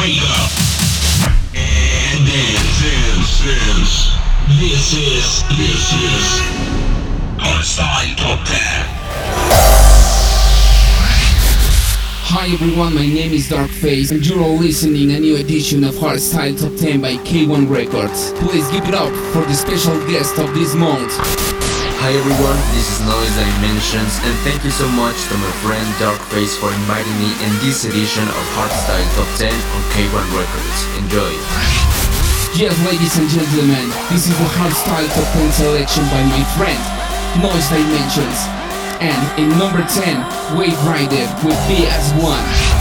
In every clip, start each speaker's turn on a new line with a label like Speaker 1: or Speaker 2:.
Speaker 1: wake up and dance, dance, dance. This is, this is Hardstyle Top 10.
Speaker 2: Hi everyone, my name is Dark Face and you're all listening a new edition of Hardstyle Top 10 by K1-Recordz. Please give it up for the special guest of this month.
Speaker 3: Hi everyone, this is Noise Dimentionz and thank you so much to my friend Dark Face for inviting me in this edition of Hardstyle Top 10 on K1-Recordz. Enjoy!
Speaker 2: Yes, ladies and gentlemen, this is the Hardstyle Top 10 selection by my friend, Noise Dimentionz. And in number 10, Wave Rider with BS1.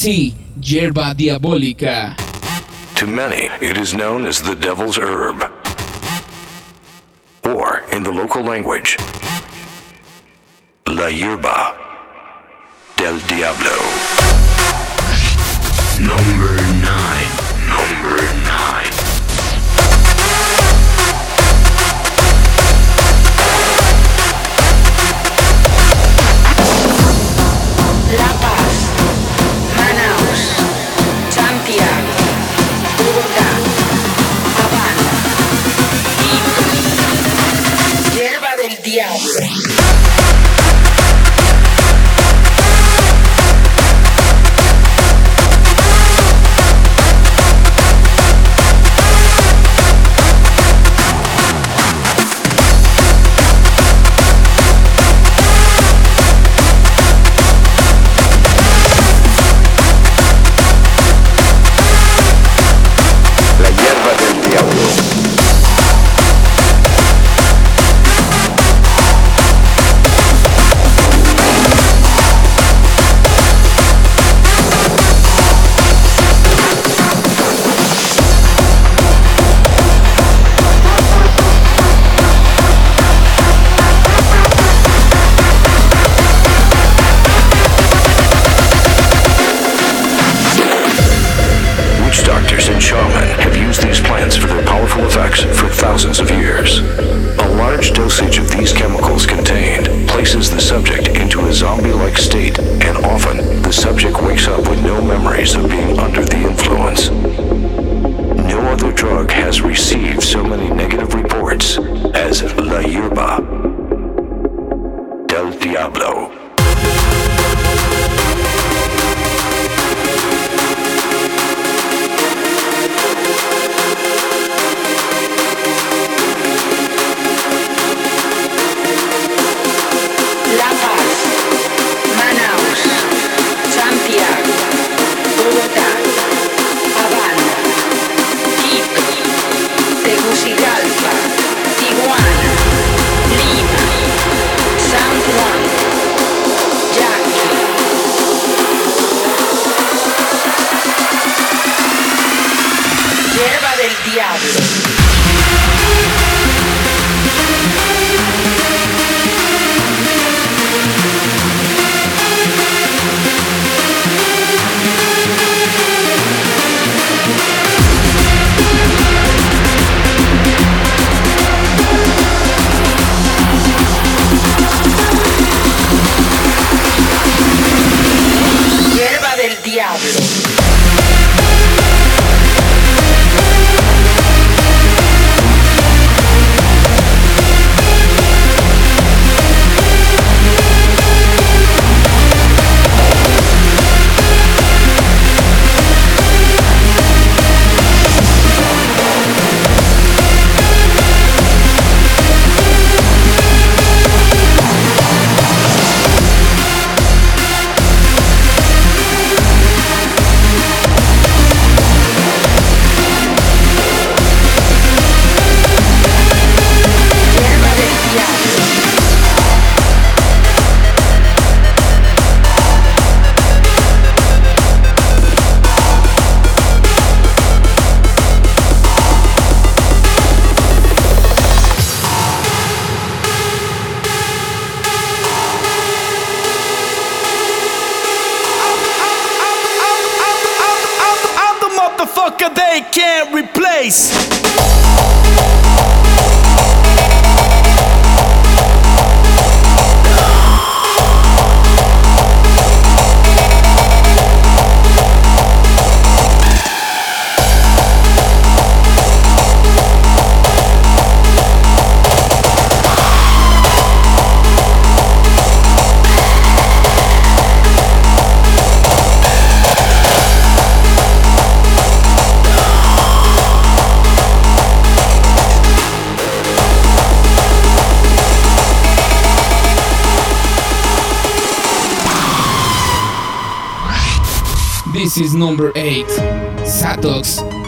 Speaker 4: Yerba Diabólica.
Speaker 5: To many, it is known as the devil's herb, or in the local language, la
Speaker 6: hierba del diablo.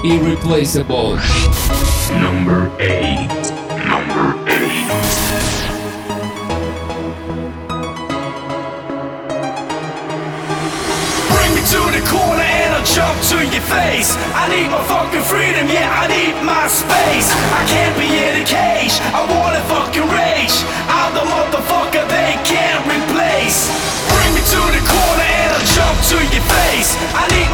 Speaker 4: Irreplaceable.
Speaker 5: Number 8. Number 8.
Speaker 7: Bring me to the corner and I'll jump to your face. I need my fucking freedom, yeah, I need my space. I can't be in a cage, I wanna fucking rage. I'm the motherfucker they can't replace. Bring me to the corner and I'll jump to your face. I need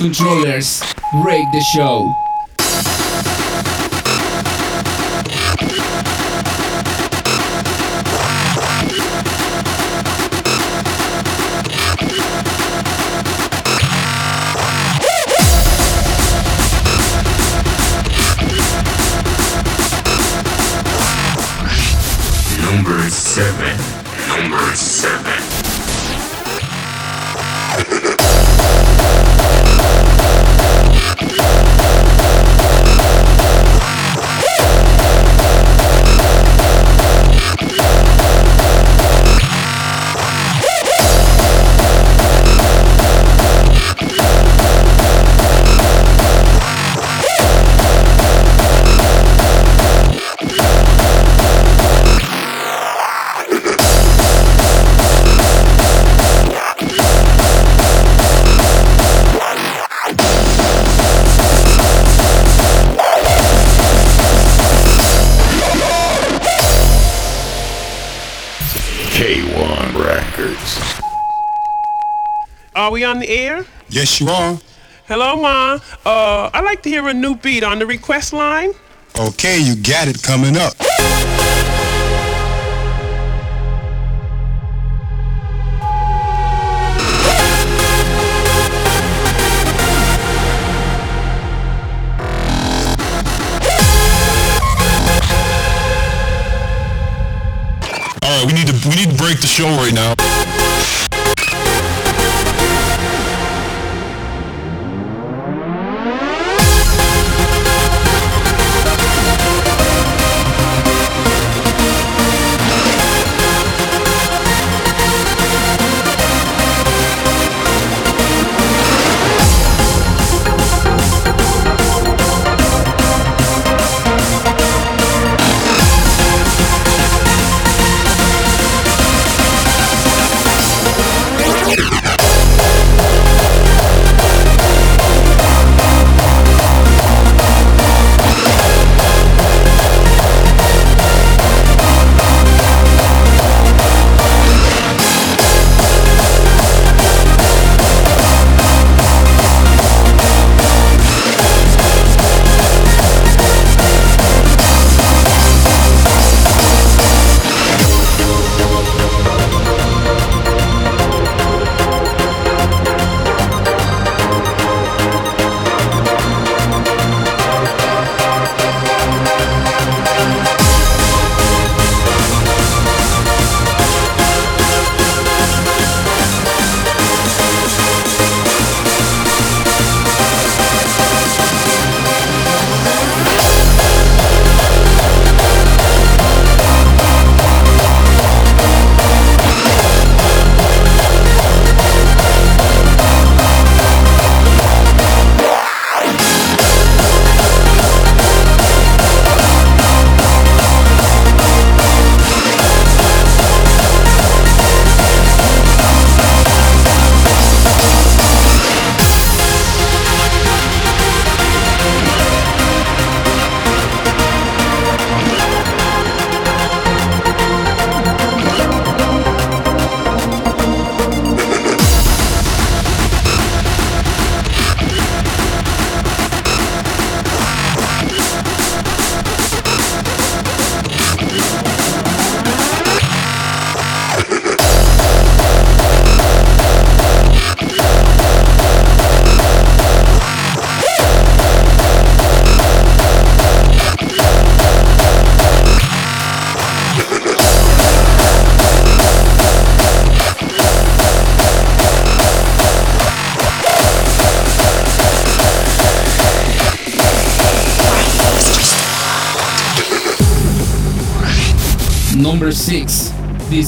Speaker 4: Controllers break the show.
Speaker 8: Number 7. Number 7.
Speaker 9: Yes, you are.
Speaker 10: Hello, Ma. Uh, I'd like to hear a new beat on the request line.
Speaker 9: Okay, you got it coming up. All right, we need to we need to break the show right now.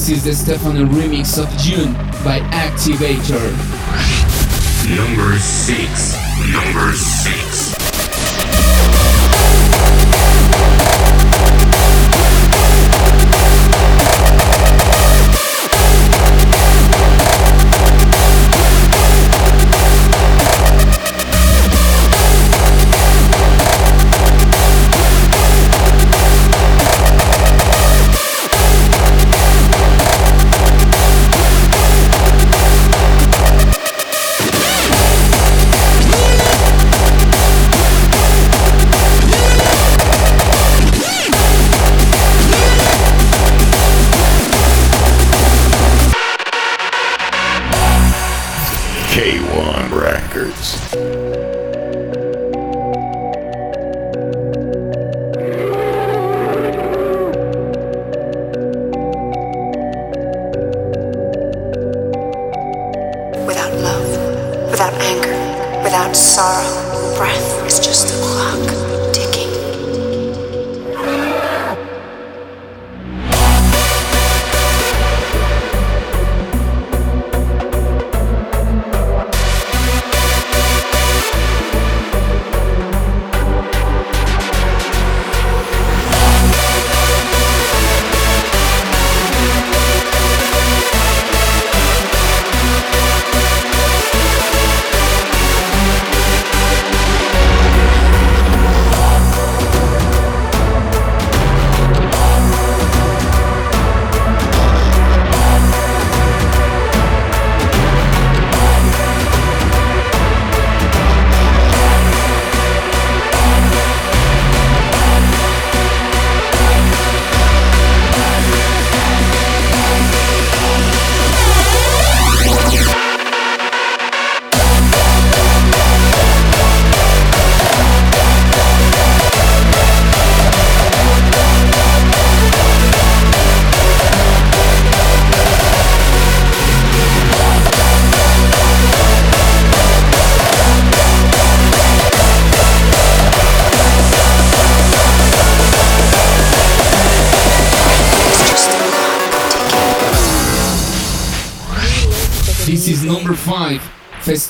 Speaker 2: This is the Stefano remix of June by Activator.
Speaker 11: Number 6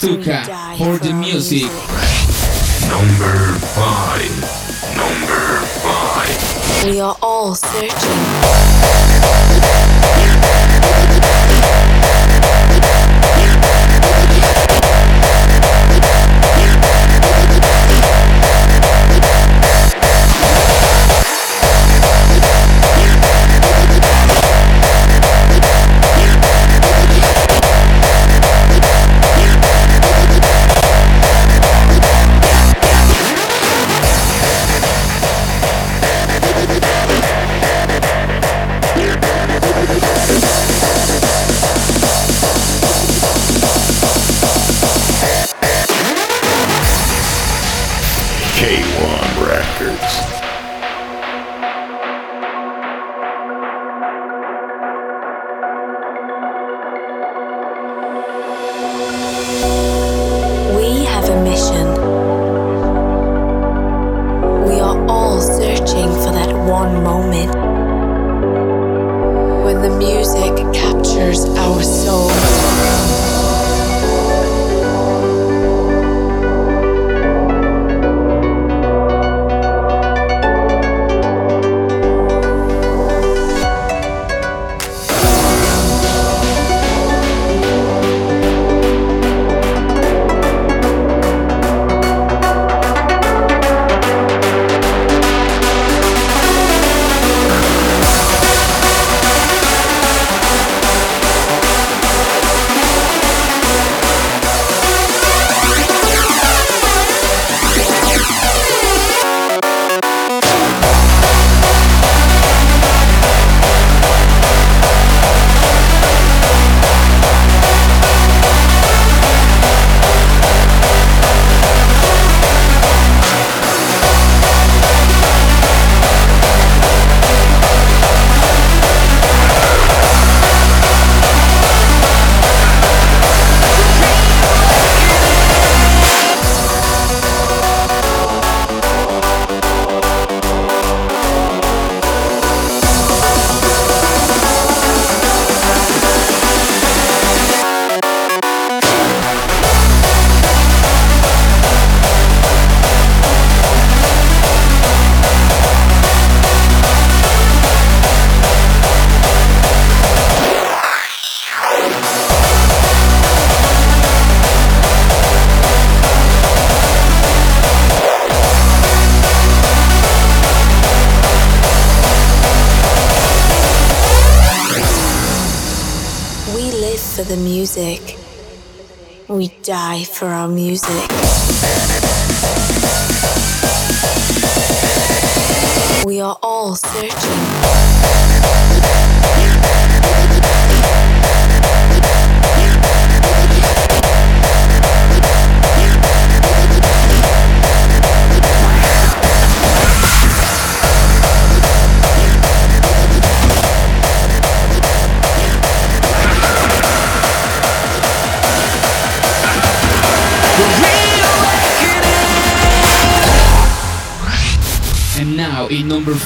Speaker 2: Stuka for the music.
Speaker 11: Number five. Number five.
Speaker 12: We are all searching.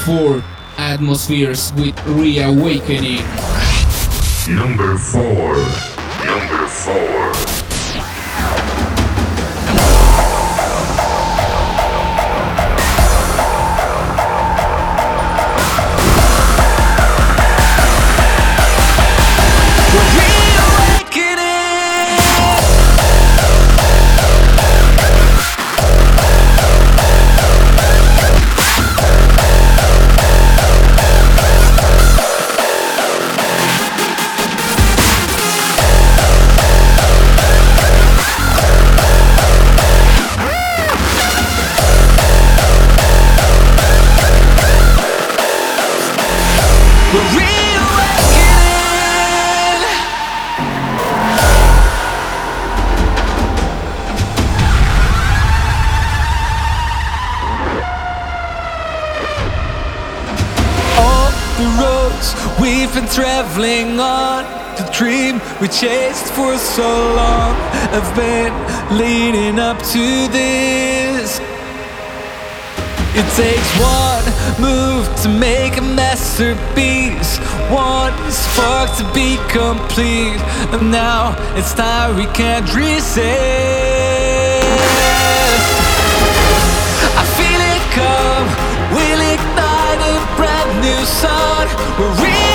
Speaker 4: 4 Atmospheres with Reawakening.
Speaker 8: Number 4. Number
Speaker 13: 4. We've been traveling on. The dream we chased for so long I've been leading up to this. It takes one move to make a masterpiece, one spark to be complete. And now it's time we can't resist. I feel it come, we'll ignite a brand new sun. We're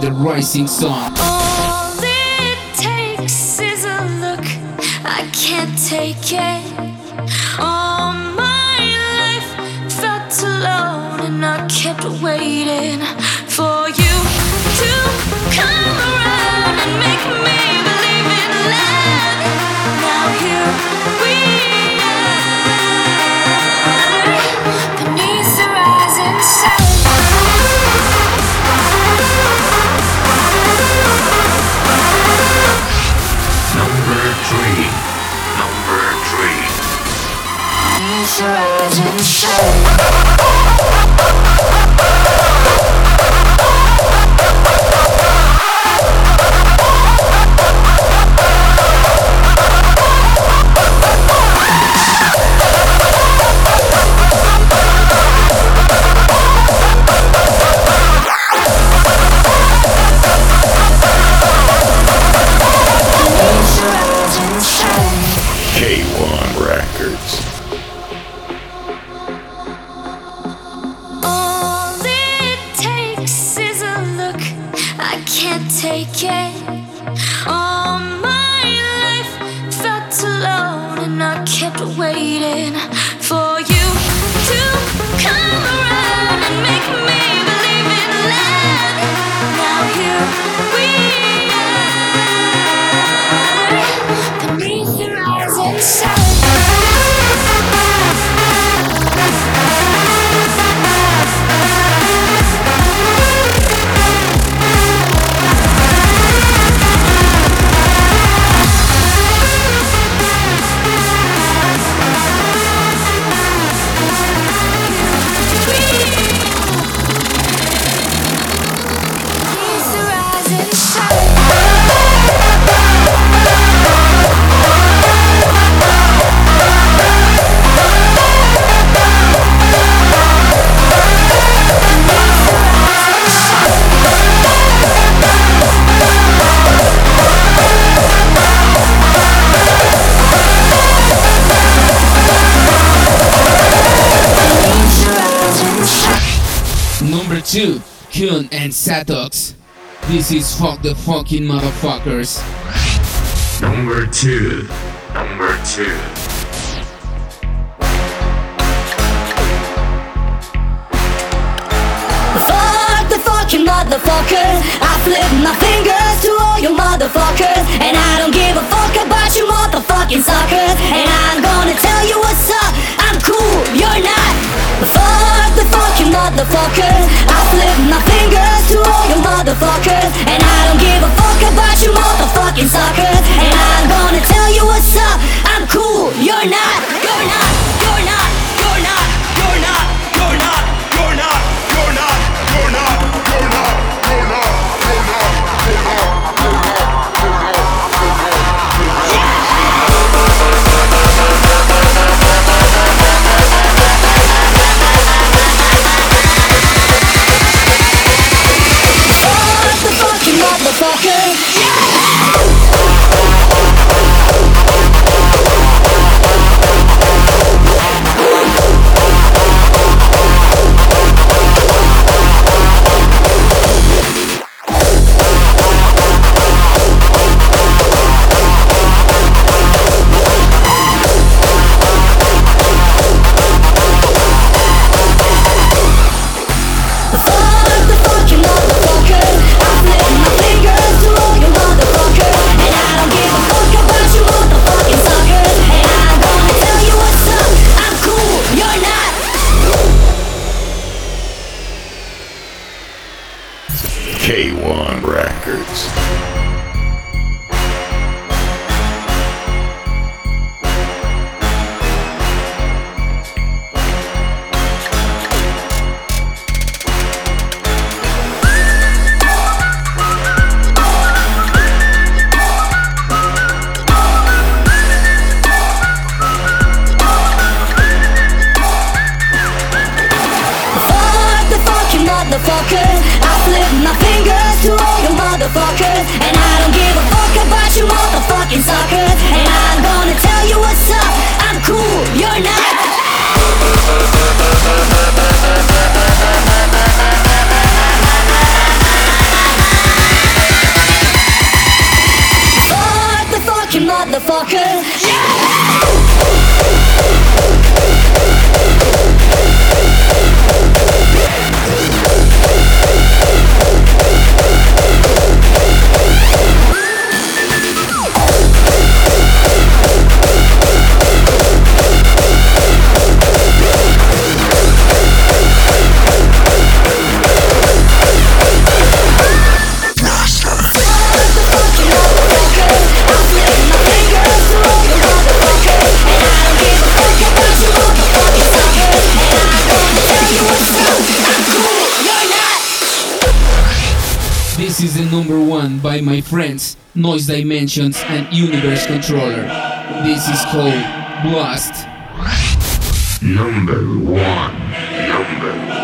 Speaker 13: the
Speaker 4: Rising Sun.
Speaker 2: and
Speaker 4: Satox. This is Fuck the Fucking Motherfuckers.
Speaker 8: Number 2. Number
Speaker 14: 2. fucking motherfuckers. I flip my fingers to all your motherfuckers. And I don't give a fuck about you motherfucking suckers. And I'm gonna tell you what's up. I'm cool, you're not fuck you motherfuckers I flip my fingers to all you motherfuckers. And I don't give a fuck about you motherfucking suckers And I'm gonna tell you what's up. I'm cool, you're not, you're not, you're not.
Speaker 2: This is the number one by my friends Noise Dimentionz and Universe Controller. This is called Blast.
Speaker 8: Number one. Number one.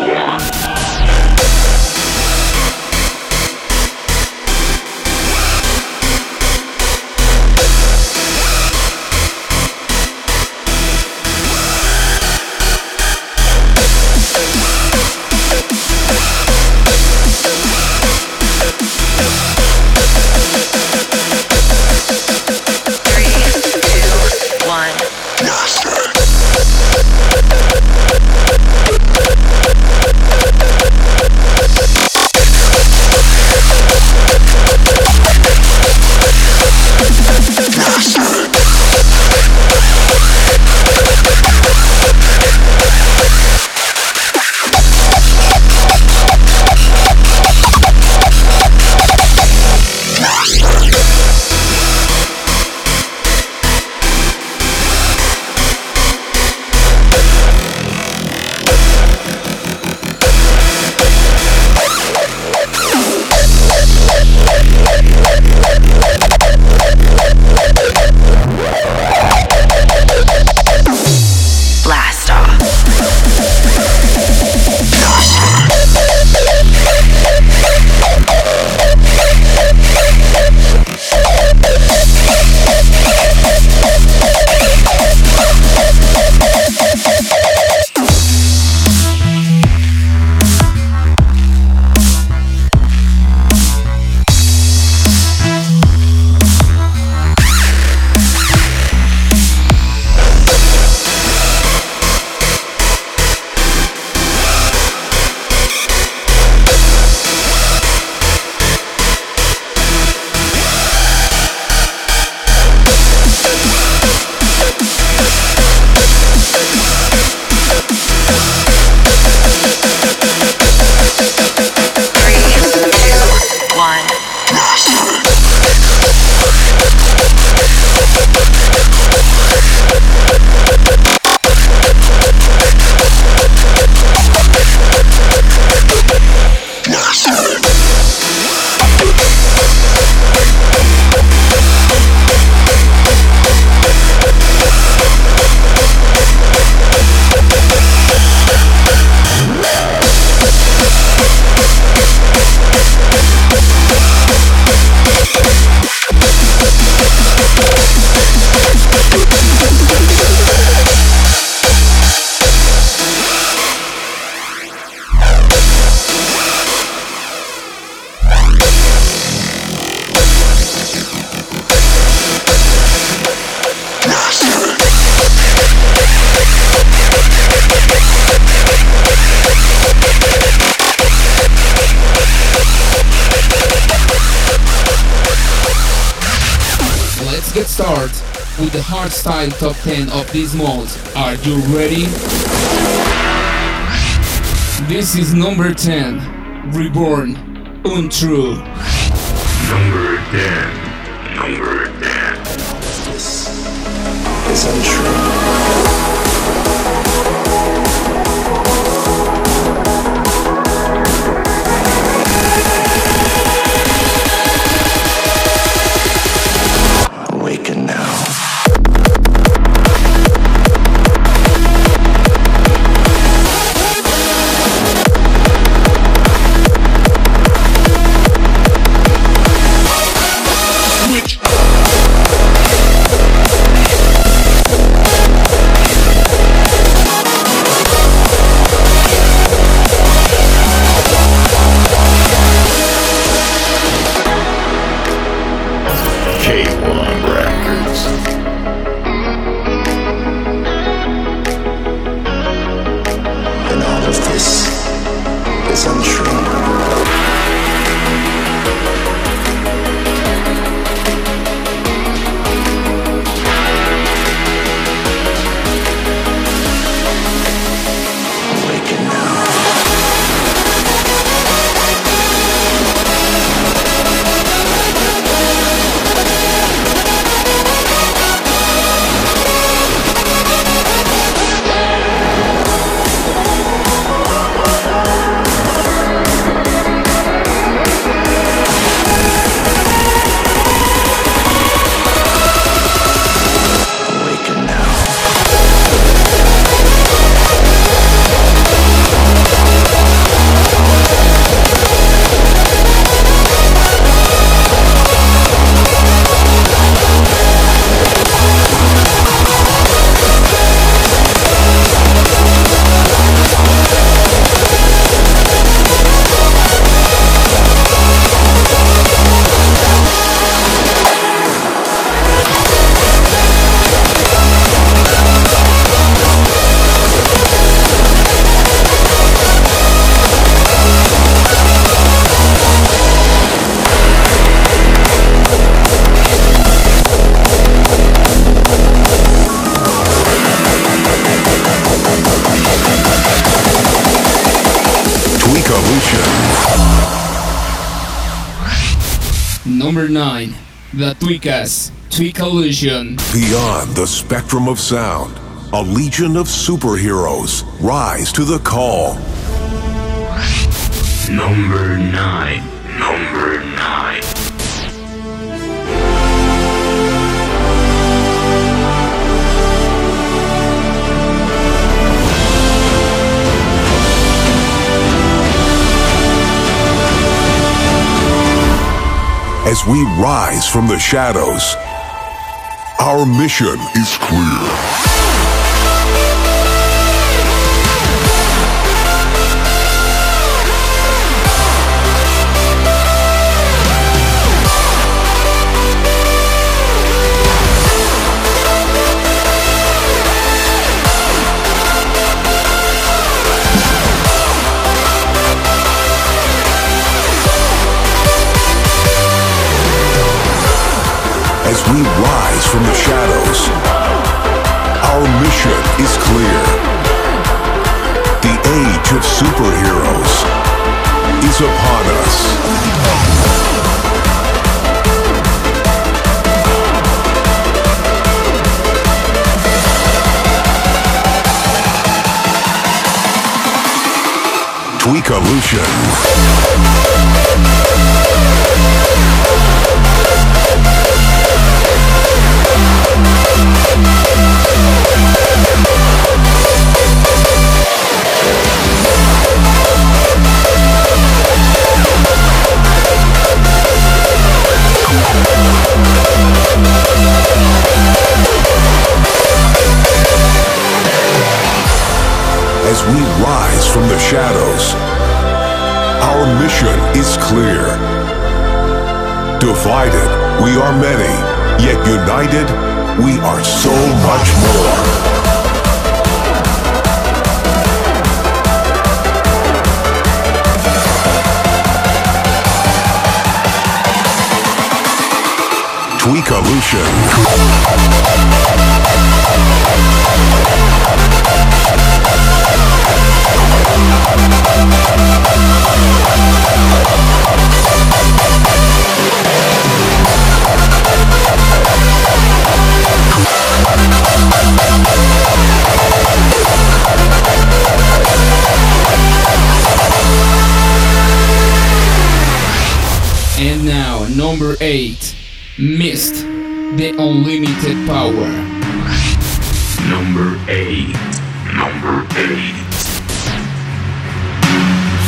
Speaker 2: The hardstyle top 10 of this month. Are you ready? This is number 10, Rebourne, Untrue.
Speaker 8: Number 10. Number 10.
Speaker 15: This is untrue. of
Speaker 16: this
Speaker 4: is untrue. The Tweekaz, Tweak Illusion.
Speaker 17: Beyond the spectrum of sound, a legion of superheroes rise to the call.
Speaker 8: Number 9. Number 9.
Speaker 17: As we rise from the shadows, our mission is clear.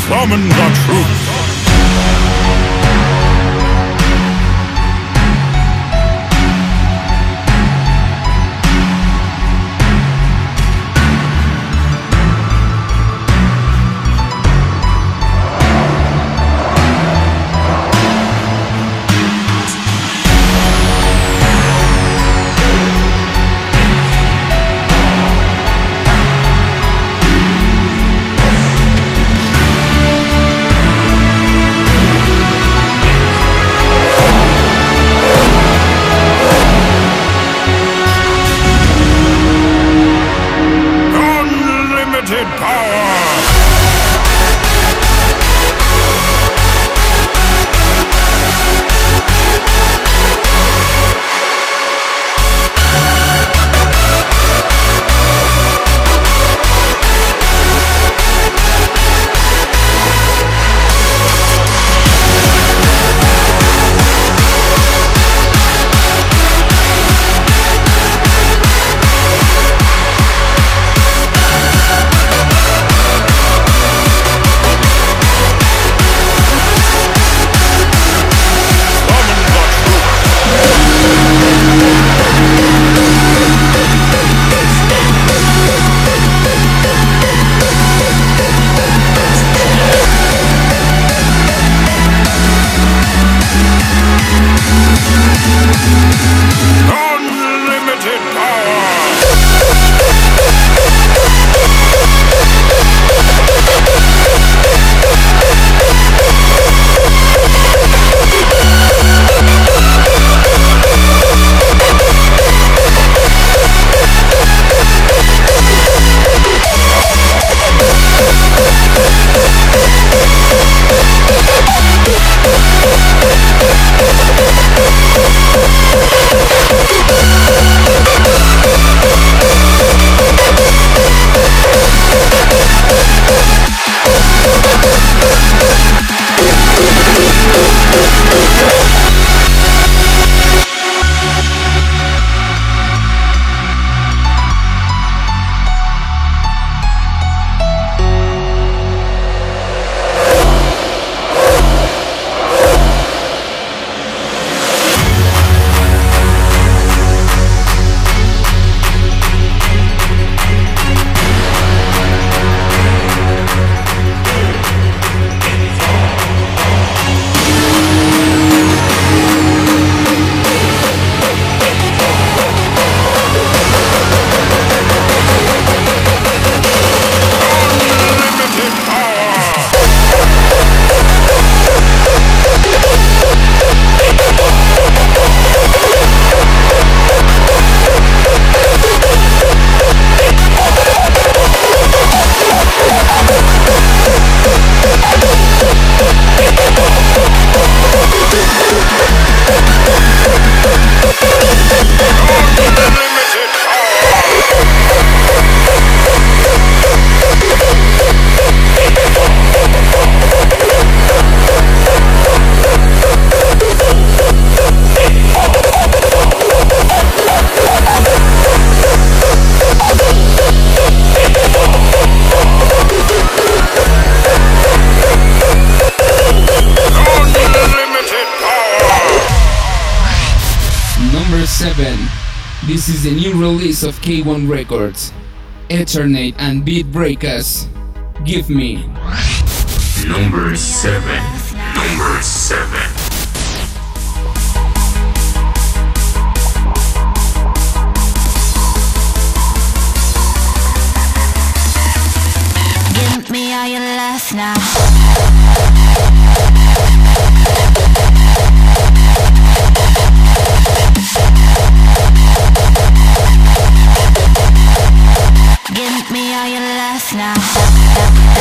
Speaker 9: Summon the truth.
Speaker 18: Records, Eternate and Beatbreakazz. Give me.
Speaker 19: Number 7. Number 7.
Speaker 18: Bye.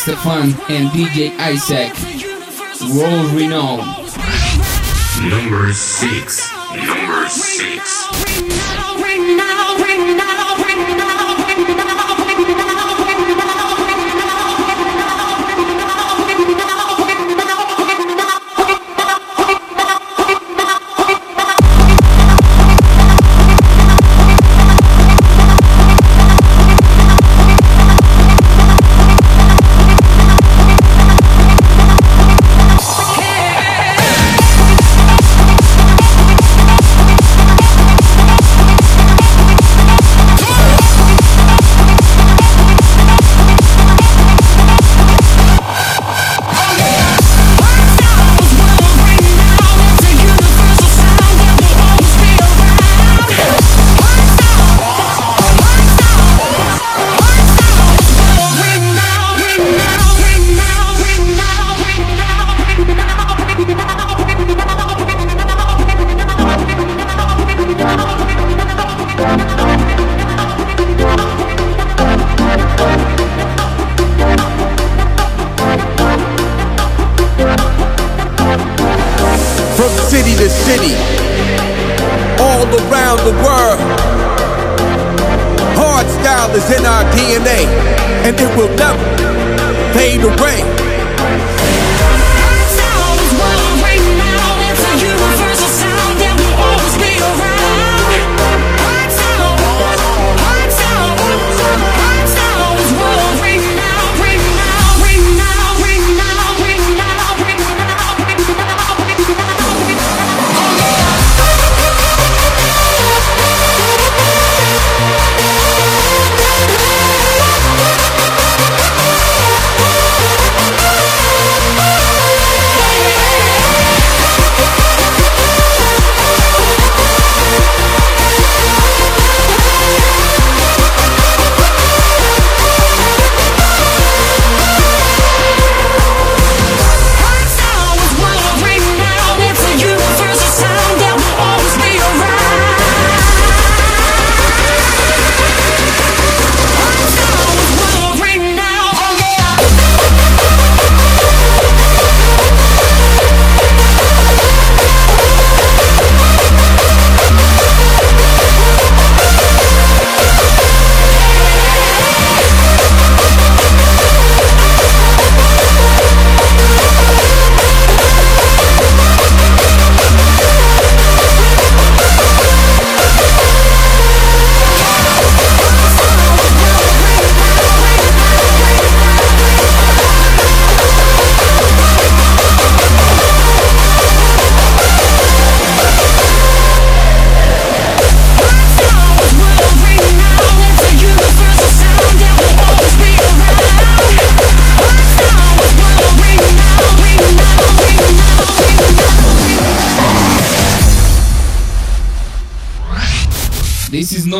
Speaker 18: S-Te-Fan and DJ Isaac. World renowned.
Speaker 19: Number six. Number
Speaker 2: six.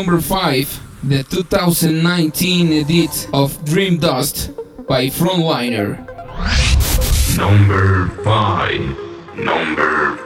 Speaker 2: Number 5, the 2019 edit of Dream Dust by Frontliner.
Speaker 8: Number 5. Number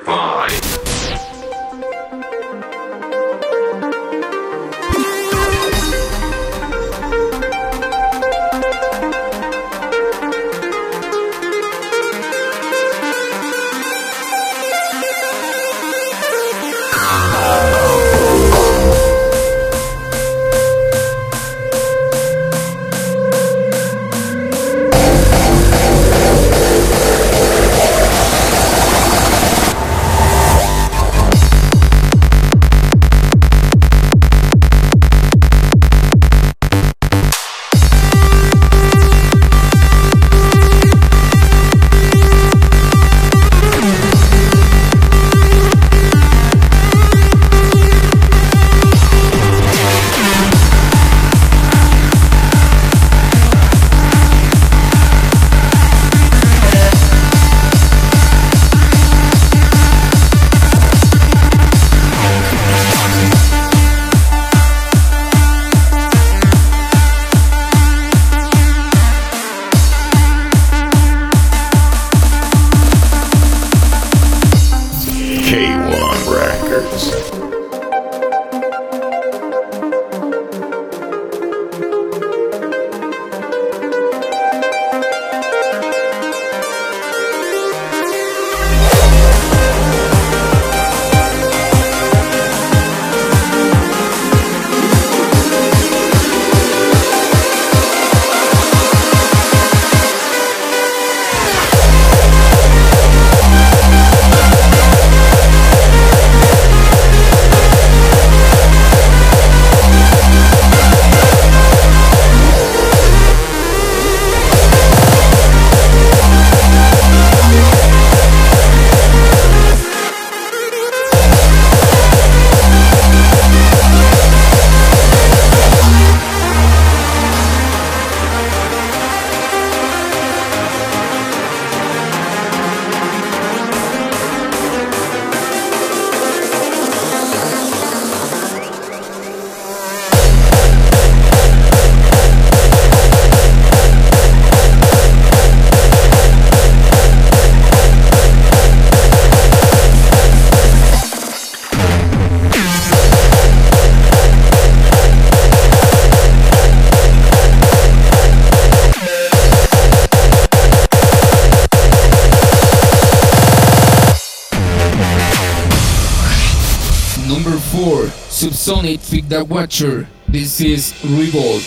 Speaker 2: Feed. This is Revolt.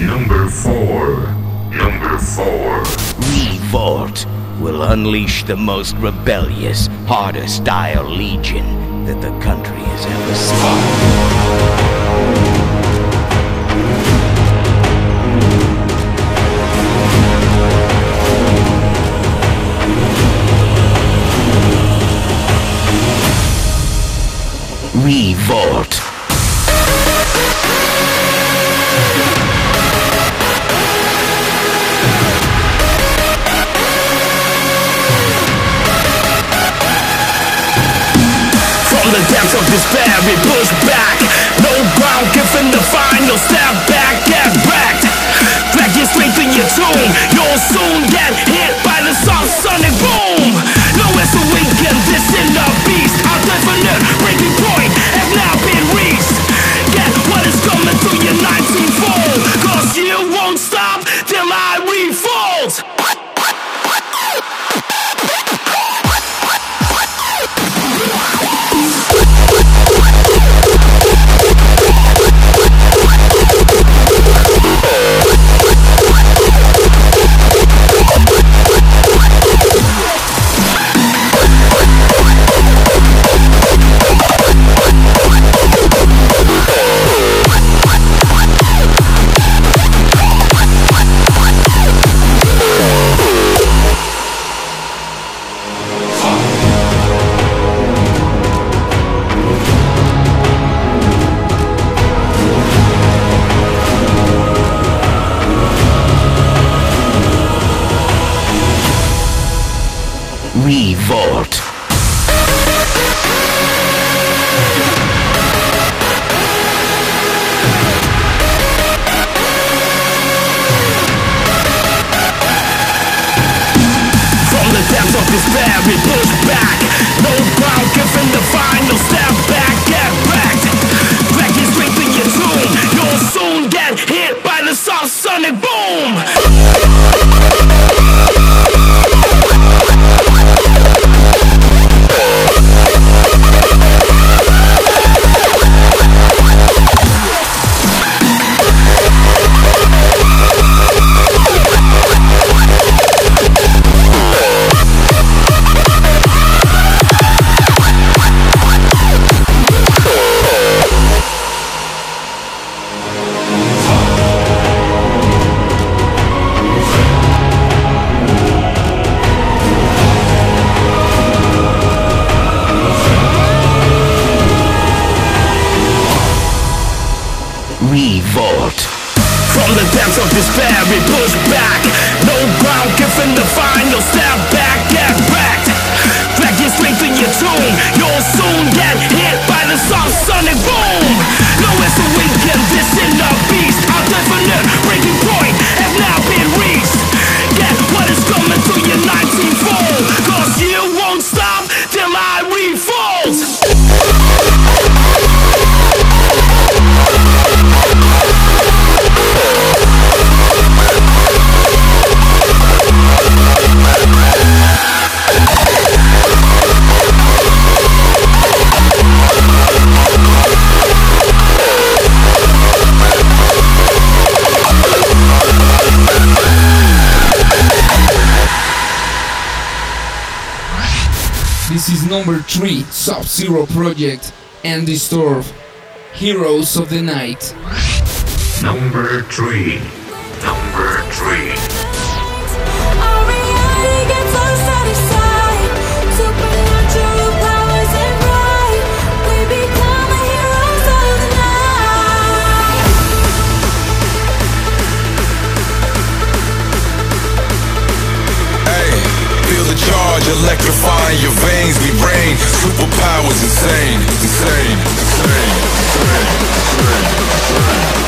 Speaker 8: Number 4. Number 4.
Speaker 20: Revolt will unleash the most rebellious, harder style legion that the country has ever seen.
Speaker 7: The depths of despair we push back. No ground given the final step back Get wrecked. Drag you straight to your tomb. You'll soon get hit by the soft sonic boom
Speaker 4: Sub Zero Project, and D-Sturb, Heroes of the Night.
Speaker 8: Number
Speaker 21: 3 charge, electrifying your veins. We reign, superpowers insane, insane, insane, insane, insane. insane.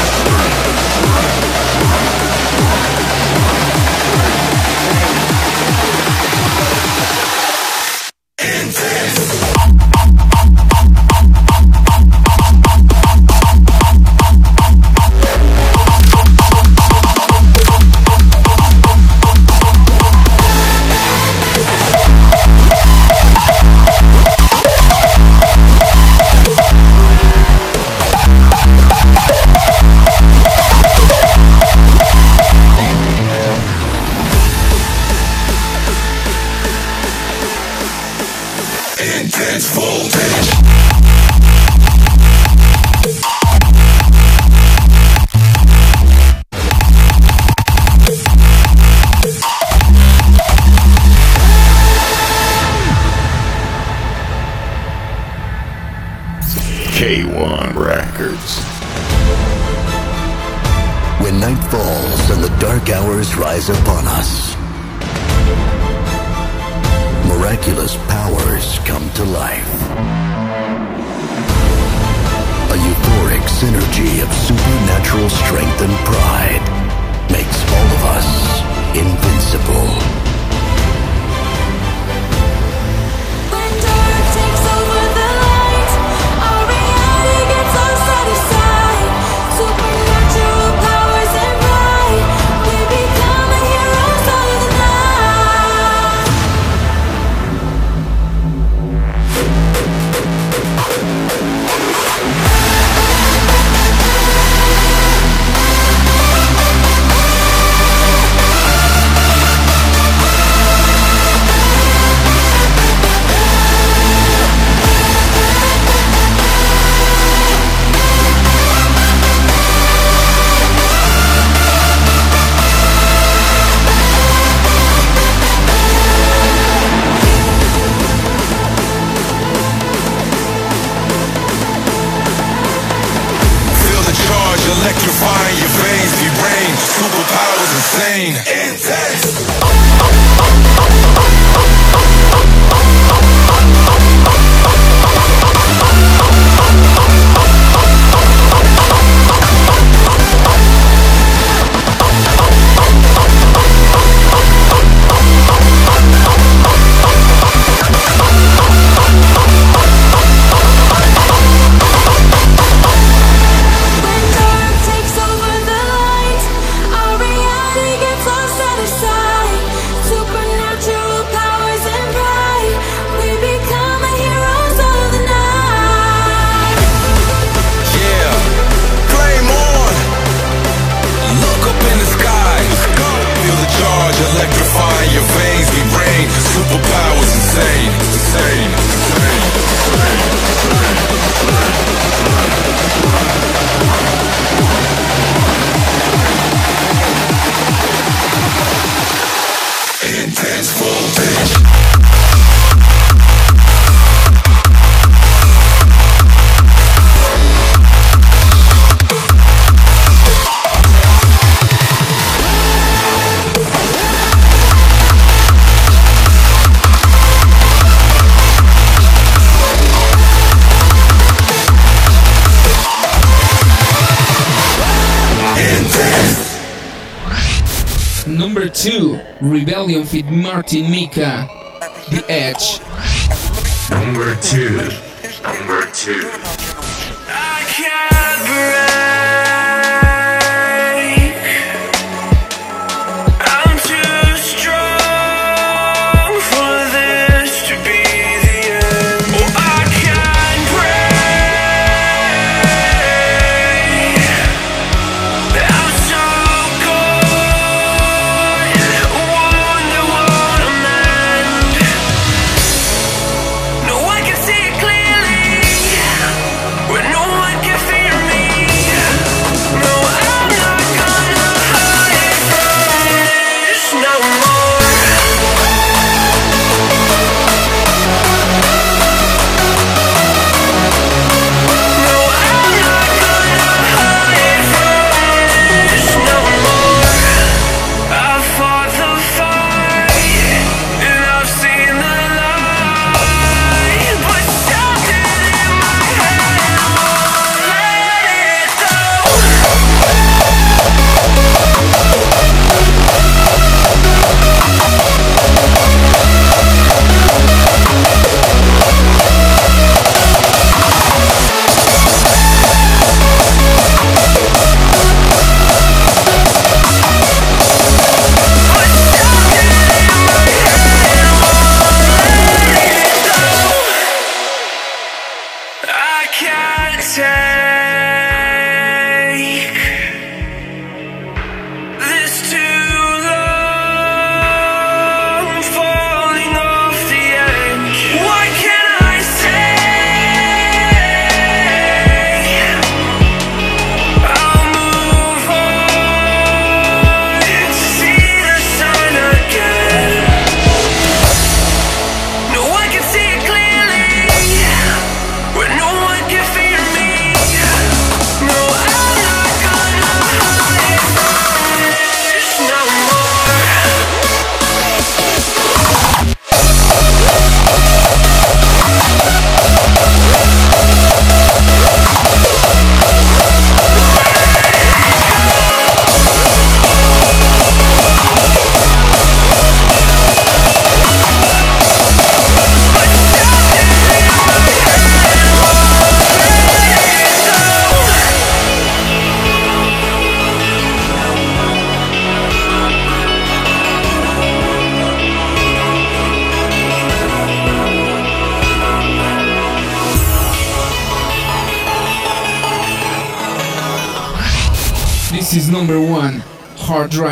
Speaker 4: Rebelion feat Martin Micah, The Edge.
Speaker 22: Number two. Number
Speaker 4: two.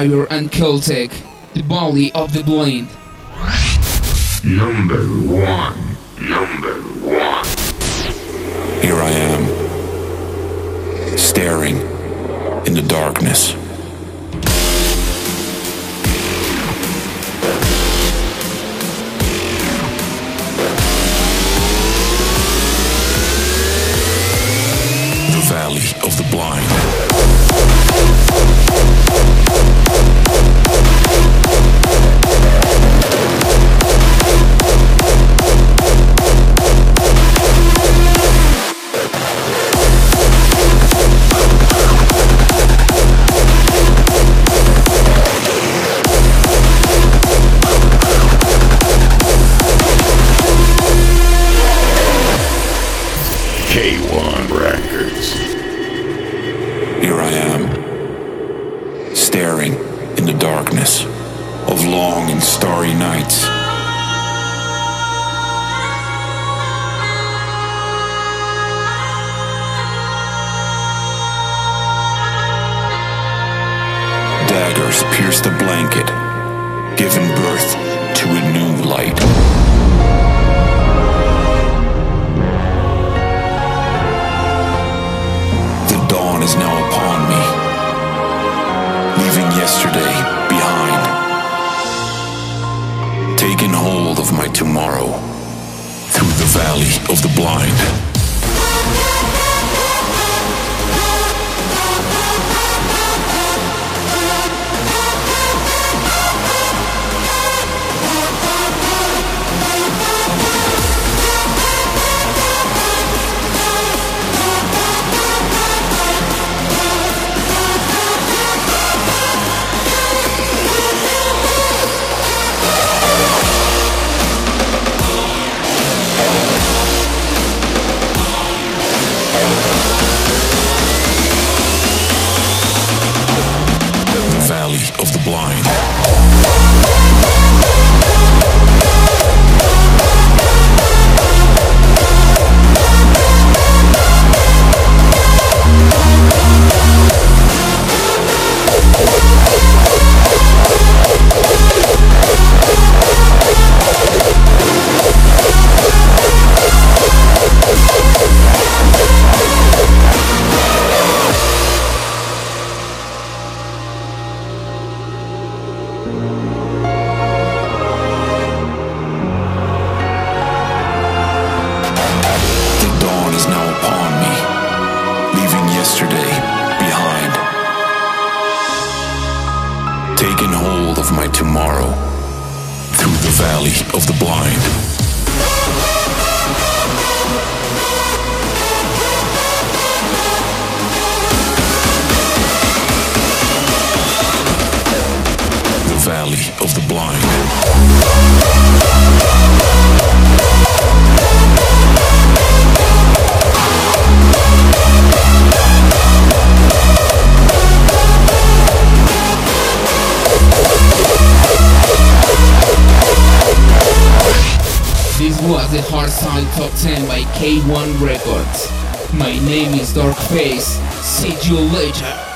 Speaker 4: driver and Keltek, the
Speaker 8: Valley of the Blind.
Speaker 2: Number 1 Dark Face. See you later.